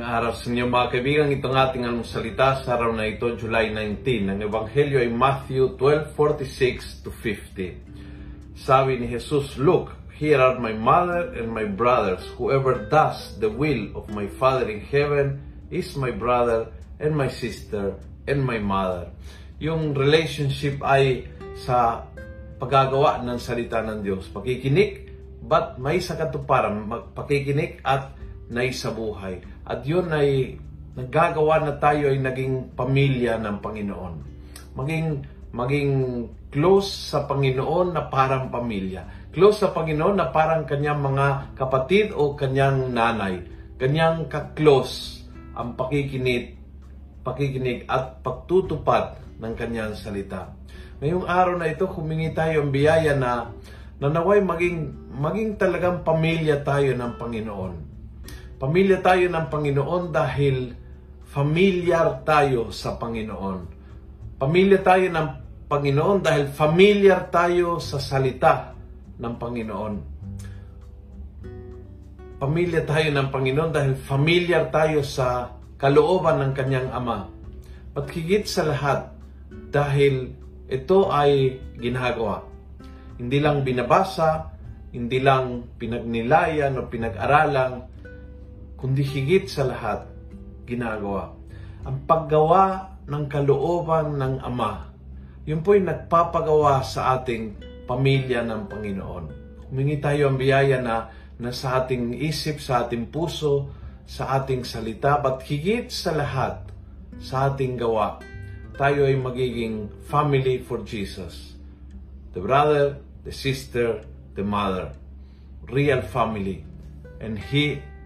araw sa inyo mga kaibigan. Itong ating almusalita sa araw na ito, July 19. Ang Ebanghelyo ay Matthew 12:46 to 50. Sabi ni Jesus, Look, here are my mother and my brothers. Whoever does the will of my Father in heaven is my brother and my sister and my mother. Yung relationship ay sa paggagawa ng salita ng Diyos. Pakikinig, but may sa katuparan, pakikinig at naisabuhay. At yun ay naggagawa na tayo ay naging pamilya ng Panginoon. Maging maging close sa Panginoon na parang pamilya. Close sa Panginoon na parang kanyang mga kapatid o kanyang nanay. Kanyang ka-close ang pakikinig, pakikinig at pagtutupad ng kanyang salita. Ngayong araw na ito, humingi tayo ang biyaya na na naway maging, maging talagang pamilya tayo ng Panginoon. Pamilya tayo ng Panginoon dahil familiar tayo sa Panginoon. Pamilya tayo ng Panginoon dahil familiar tayo sa salita ng Panginoon. Pamilya tayo ng Panginoon dahil familiar tayo sa kalooban ng kanyang Ama. At higit sa lahat, dahil ito ay ginagawa. Hindi lang binabasa, hindi lang pinagnilayan o pinag-aralan, kundi higit sa lahat, ginagawa. Ang paggawa ng kalooban ng Ama, yun po'y nagpapagawa sa ating pamilya ng Panginoon. Humingi tayo ang biyaya na, na sa ating isip, sa ating puso, sa ating salita, but higit sa lahat, sa ating gawa, tayo ay magiging family for Jesus. The brother, the sister, the mother. Real family. And He,